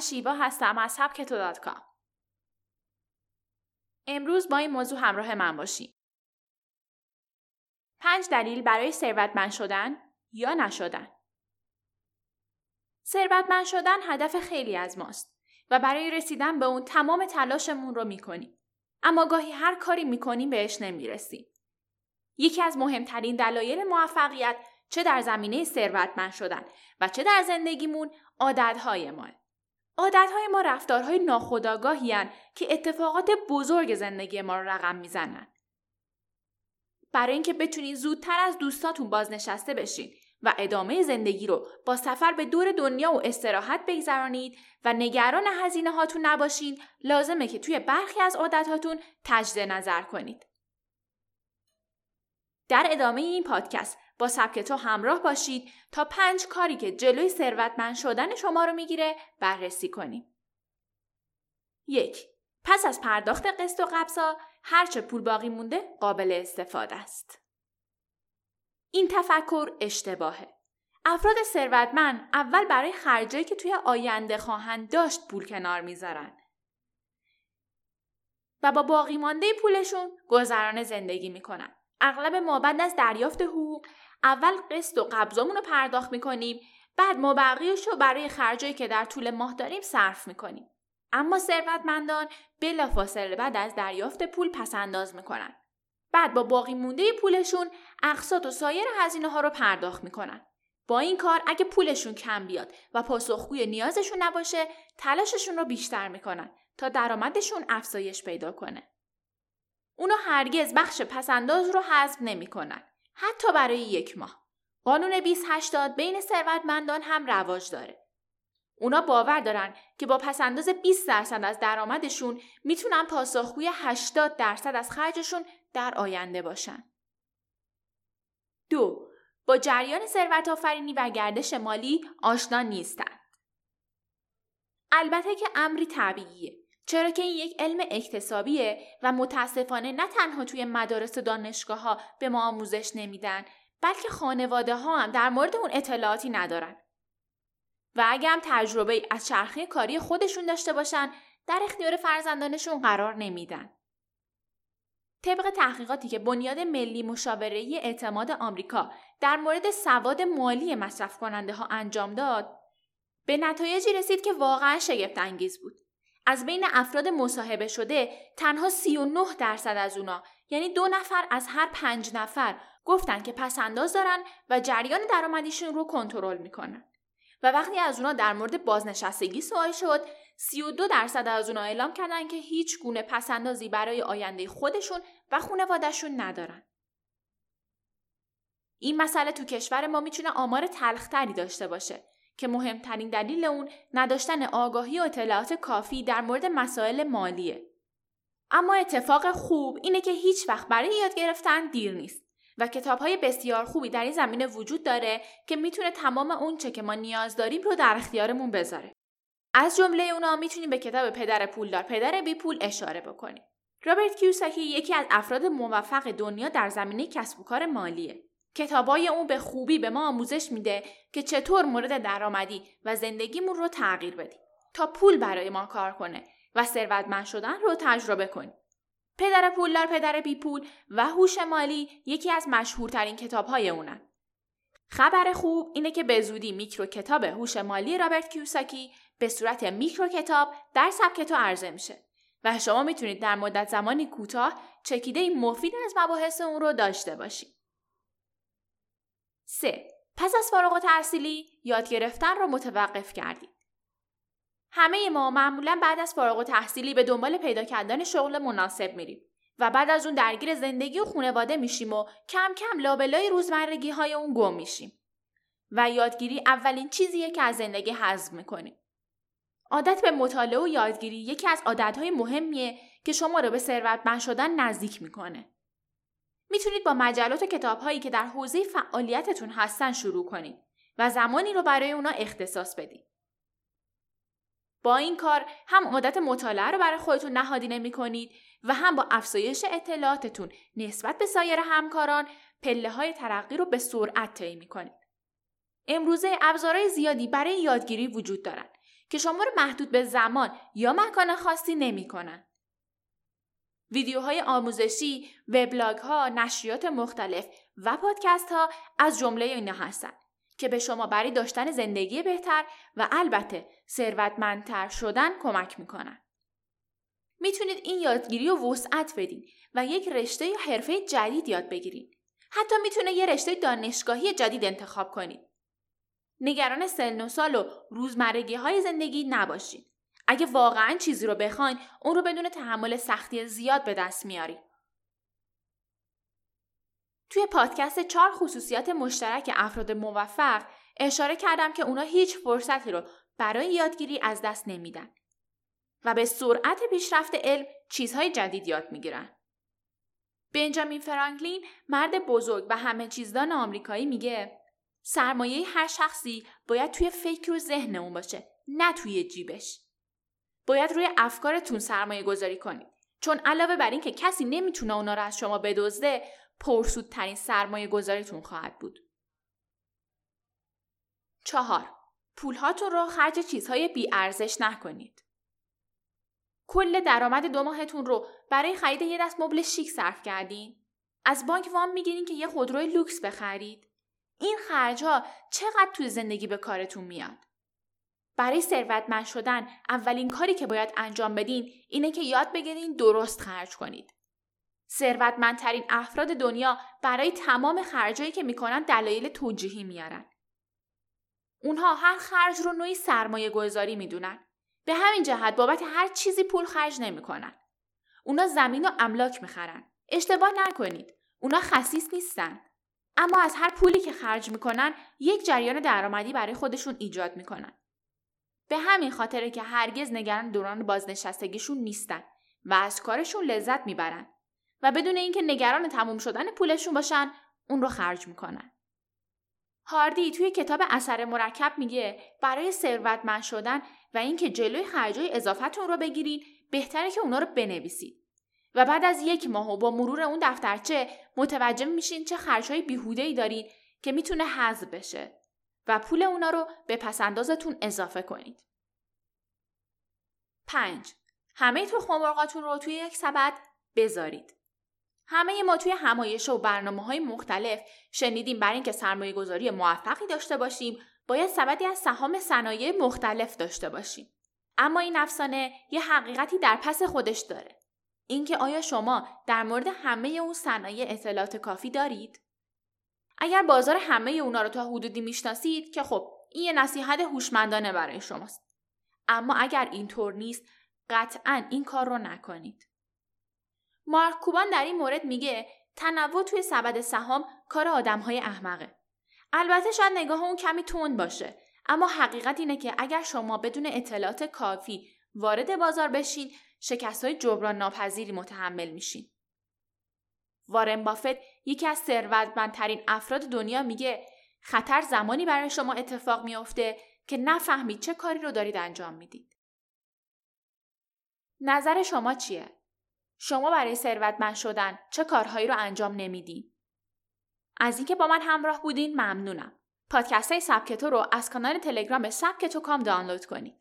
شیوا هستم از سبکتو امروز با این موضوع همراه من باشید. پنج دلیل برای ثروتمند شدن یا نشدن. ثروتمند شدن هدف خیلی از ماست و برای رسیدن به اون تمام تلاشمون رو می‌کنیم. اما گاهی هر کاری می‌کنیم بهش نمی‌رسیم. یکی از مهمترین دلایل موفقیت چه در زمینه ثروتمند شدن و چه در زندگیمون عادتهای ما. عادتهای ما رفتارهای ناخودآگاهی که اتفاقات بزرگ زندگی ما رو رقم می‌زنن. برای اینکه بتونین زودتر از دوستاتون بازنشسته بشین و ادامه زندگی رو با سفر به دور دنیا و استراحت بگذرانید و نگران هزینه هاتون نباشین لازمه که توی برخی از عادتهاتون تجدید نظر کنید. در ادامه این پادکست با سبک تو همراه باشید تا پنج کاری که جلوی ثروتمند شدن شما رو می‌گیره بررسی کنیم. یک پس از پرداخت قسط و قبضا هرچه پول باقی مونده قابل استفاده است. این تفکر اشتباهه. افراد ثروتمند اول برای خرجایی که توی آینده خواهند داشت پول کنار می‌ذارن. و با باقی مانده پولشون گذران زندگی می‌کنن. اغلب ما بعد از دریافت حقوق اول قسط و قبضامون رو پرداخت می‌کنیم بعد ما بقیهش رو برای خرجایی که در طول ماه داریم صرف می‌کنیم. اما ثروتمندان بلافاصله بعد از دریافت پول پس انداز می‌کنن. بعد با باقی مونده پولشون اقساط و سایر هزینه ها رو پرداخت می‌کنن. با این کار اگه پولشون کم بیاد و پاسخگوی نیازشون نباشه تلاششون رو بیشتر می‌کنن تا درآمدشون افزایش پیدا کنه. اونا هرگز بخش پسنداز رو حذف نمی‌کنن حتی برای یک ماه. قانون 2080 بین ثروتمندان هم رواج داره. اونا باور دارن که با پسنداز 20 درصد از درآمدشون می‌تونن پاسخگوی 80 درصد از خرجشون در آینده باشن. دو با جریان ثروت آفرینی و گردش مالی آشنا نیستند. البته که امری طبیعیه چرا که این یک علم اکتسابیه و متاسفانه نه تنها توی مدارس و دانشگاه ها به ما آموزش نمیدن بلکه خانواده ها هم در مورد اون اطلاعاتی ندارن. و اگه هم تجربه از چرخه کاری خودشون داشته باشن در اختیار فرزندانشون قرار نمیدن. طبق تحقیقاتی که بنیاد ملی مشاوره اعتماد آمریکا در مورد سواد مالی مصرف کننده ها انجام داد، به نتایجی رسید که واقعا شگفت انگیز بود. از بین افراد مصاحبه شده تنها 39 درصد از اونا یعنی دو نفر از هر پنج نفر گفتن که پسنداز دارن و جریان درآمدیشون رو کنترل می‌کنن. و وقتی از اونا در مورد بازنشستگی سوال شد 32 درصد از اونا اعلام کردن که هیچ گونه پسندازی برای آینده خودشون و خانوادهشون ندارن. این مسئله تو کشور ما می‌تونه آمار تلختری داشته باشه که مهمترین دلیل اون نداشتن آگاهی و اطلاعات کافی در مورد مسائل مالیه. اما اتفاق خوب اینه که هیچ وقت برای یاد گرفتن دیر نیست. و کتاب های بسیار خوبی در این زمینه وجود داره که می‌تونه تمام اون چه که ما نیاز داریم رو در اختیارمون بذاره. از جمله اونا می‌تونیم به کتاب پدر پولدار پدر بی پول اشاره بکنیم. رابرت کیوساکی یکی از افراد موفق دنیا در زمینه کسب و کار مالیه. کتابای اون به خوبی به ما آموزش میده که چطور مورد درآمدی و زندگیمون رو تغییر بدیم تا پول برای ما کار کنه و ثروتمند شدن رو تجربه کنیم. پدر پولدار پدر بی پول و هوش مالی یکی از مشهورترین کتاب های اونن. خبر خوب اینه که به زودی میکرو کتاب هوش مالی رابرت کیوساکی به صورت میکرو کتاب در سبک تو عرضه میشه و شما می‌تونید در مدت زمانی کوتاه چکیده مفید از مباحث اون رو داشته باشید. 3. پس از فارغ التحصیلی یاد گرفتن رو متوقف کردید. همه ما معمولا بعد از فارغ و تحصیلی به دنبال پیدا کردن شغل مناسب میریم و بعد از اون درگیر زندگی و خانواده میشیم و کم کم لابلای روزمرگی های اون گم میشیم و یادگیری اولین چیزیه که از زندگی حذف می‌کنیم عادت به مطالعه و یادگیری یکی از عادتهای مهمیه که شما رو به ثروتمند شدن نزدیک می‌کنه می‌تونید با مجلات و کتابهایی که در حوزه فعالیتتون هستن شروع کنید و زمانی رو برای اونا اختصاص بدید با این کار هم عادت مطالعه رو برای خودتون نهادینه می کنید و هم با افزایش اطلاعاتتون نسبت به سایر همکاران پله های ترقی رو به سرعت طی می کنید. امروزه ابزارهای زیادی برای یادگیری وجود دارند که شما رو محدود به زمان یا مکان خاصی نمی‌کنن. ویدیوهای آموزشی، وبلاگ ها، نشریات مختلف و پادکست ها از جمله اینا هستن که به شما برای داشتن زندگی بهتر و البته ثروتمندتر شدن کمک می‌کنن. می‌تونید این یادگیری رو وسعت بدین و یک رشته یا حرفه جدید یاد بگیرید. حتی می‌تونه یه رشته دانشگاهی جدید انتخاب کنید. نگران سن و سال و روزمرگی های زندگی نباشید. اگه واقعا چیزی رو بخواین اون رو بدون تحمل سختی زیاد به دست میاری. توی پادکست چهار خصوصیات مشترک افراد موفق اشاره کردم که اونا هیچ فرصتی رو برای یادگیری از دست نمیدن و به سرعت پیشرفت علم چیزهای جدید یاد می‌گیرن. بنجامین فرانکلین مرد بزرگ و همه چیزدان آمریکایی میگه سرمایه هر شخصی باید توی فکر و ذهن اون باشه نه توی جیبش. باید روی افکارتون سرمایه گذاری کنید. چون علاوه بر این که کسی نمی‌تونه اونا رو از شما بدزده پرسودترین سرمایه گذاریتون خواهد بود. چهار پولهاتون رو خرج چیزهای بی ارزش نکنید. کل درآمد دو ماهتون رو برای خرید یه دست مبل شیک صرف کردین؟ از بانک وام می‌گیرین که یه خودروی لوکس بخرید؟ این خرج ها چقدر توی زندگی به کارتون میاد؟ برای ثروتمند شدن اولین کاری که باید انجام بدین اینه که یاد بگیرین درست خرج کنید. ثروتمندترین افراد دنیا برای تمام خرجایی که می‌کنن دلایل توجیهی میارن. اونها هر خرج رو نوعی سرمایه گذاری می‌دونن. به همین جهت بابت هر چیزی پول خرج نمی‌کنن. اونا زمین و املاک می‌خرن. اشتباه نکنید. اونا خصیص نیستن. اما از هر پولی که خرج می‌کنن یک جریان درآمدی برای خودشون ایجاد می‌کنن. به همین خاطره که هرگز نگران دوران بازنشستگیشون نیستن و از کارشون لذت می‌برن و بدون اینکه نگران تموم شدن پولشون باشن اون رو خرج می‌کنن. هاردی توی کتاب اثر مرکب میگه برای ثروتمند شدن و اینکه جلوی خرجای اضافتون رو بگیرین بهتره که اونا رو بنویسید و بعد از یک ماه و با مرور اون دفترچه متوجه میشین چه خرجهای بیهوده ای دارین که می‌تونه حذف بشه و پول اونا رو به پسندازتون اضافه کنید. 5. همه تو خمرقاتون رو توی یک سبد بذارید. همه ما توی همایش و برنامه های مختلف شنیدیم برای اینکه سرمایه گذاری موفقی داشته باشیم باید سبدی از سهام صنایع مختلف داشته باشیم. اما این افسانه یه حقیقتی در پس خودش داره. اینکه آیا شما در مورد همه اون صنایع اطلاعات کافی دارید؟ اگر بازار همه اونا رو تا حدودی می‌شناسید که خب این یه نصیحت هوشمندانه برای شماست. اما اگر اینطور نیست قطعا این کار رو نکنید. مارک کوبان در این مورد میگه تنوع توی سبد سهام کار آدمهای احمقه. البته شاید نگاه اون کمی تند باشه اما حقیقت اینه که اگر شما بدون اطلاعات کافی وارد بازار بشین شکست های جبران ناپذیری متحمل میشین. وارن بافت یکی از ثروتمندترین افراد دنیا میگه خطر زمانی برای شما اتفاق میافته که نفهمید چه کاری رو دارید انجام می‌دید. نظر شما چیه؟ شما برای ثروتمند شدن چه کارهایی رو انجام نمیدین؟ از اینکه با من همراه بودین ممنونم. پادکست های سبکتو رو از کانال تلگرام سبکتو کام دانلود کنید.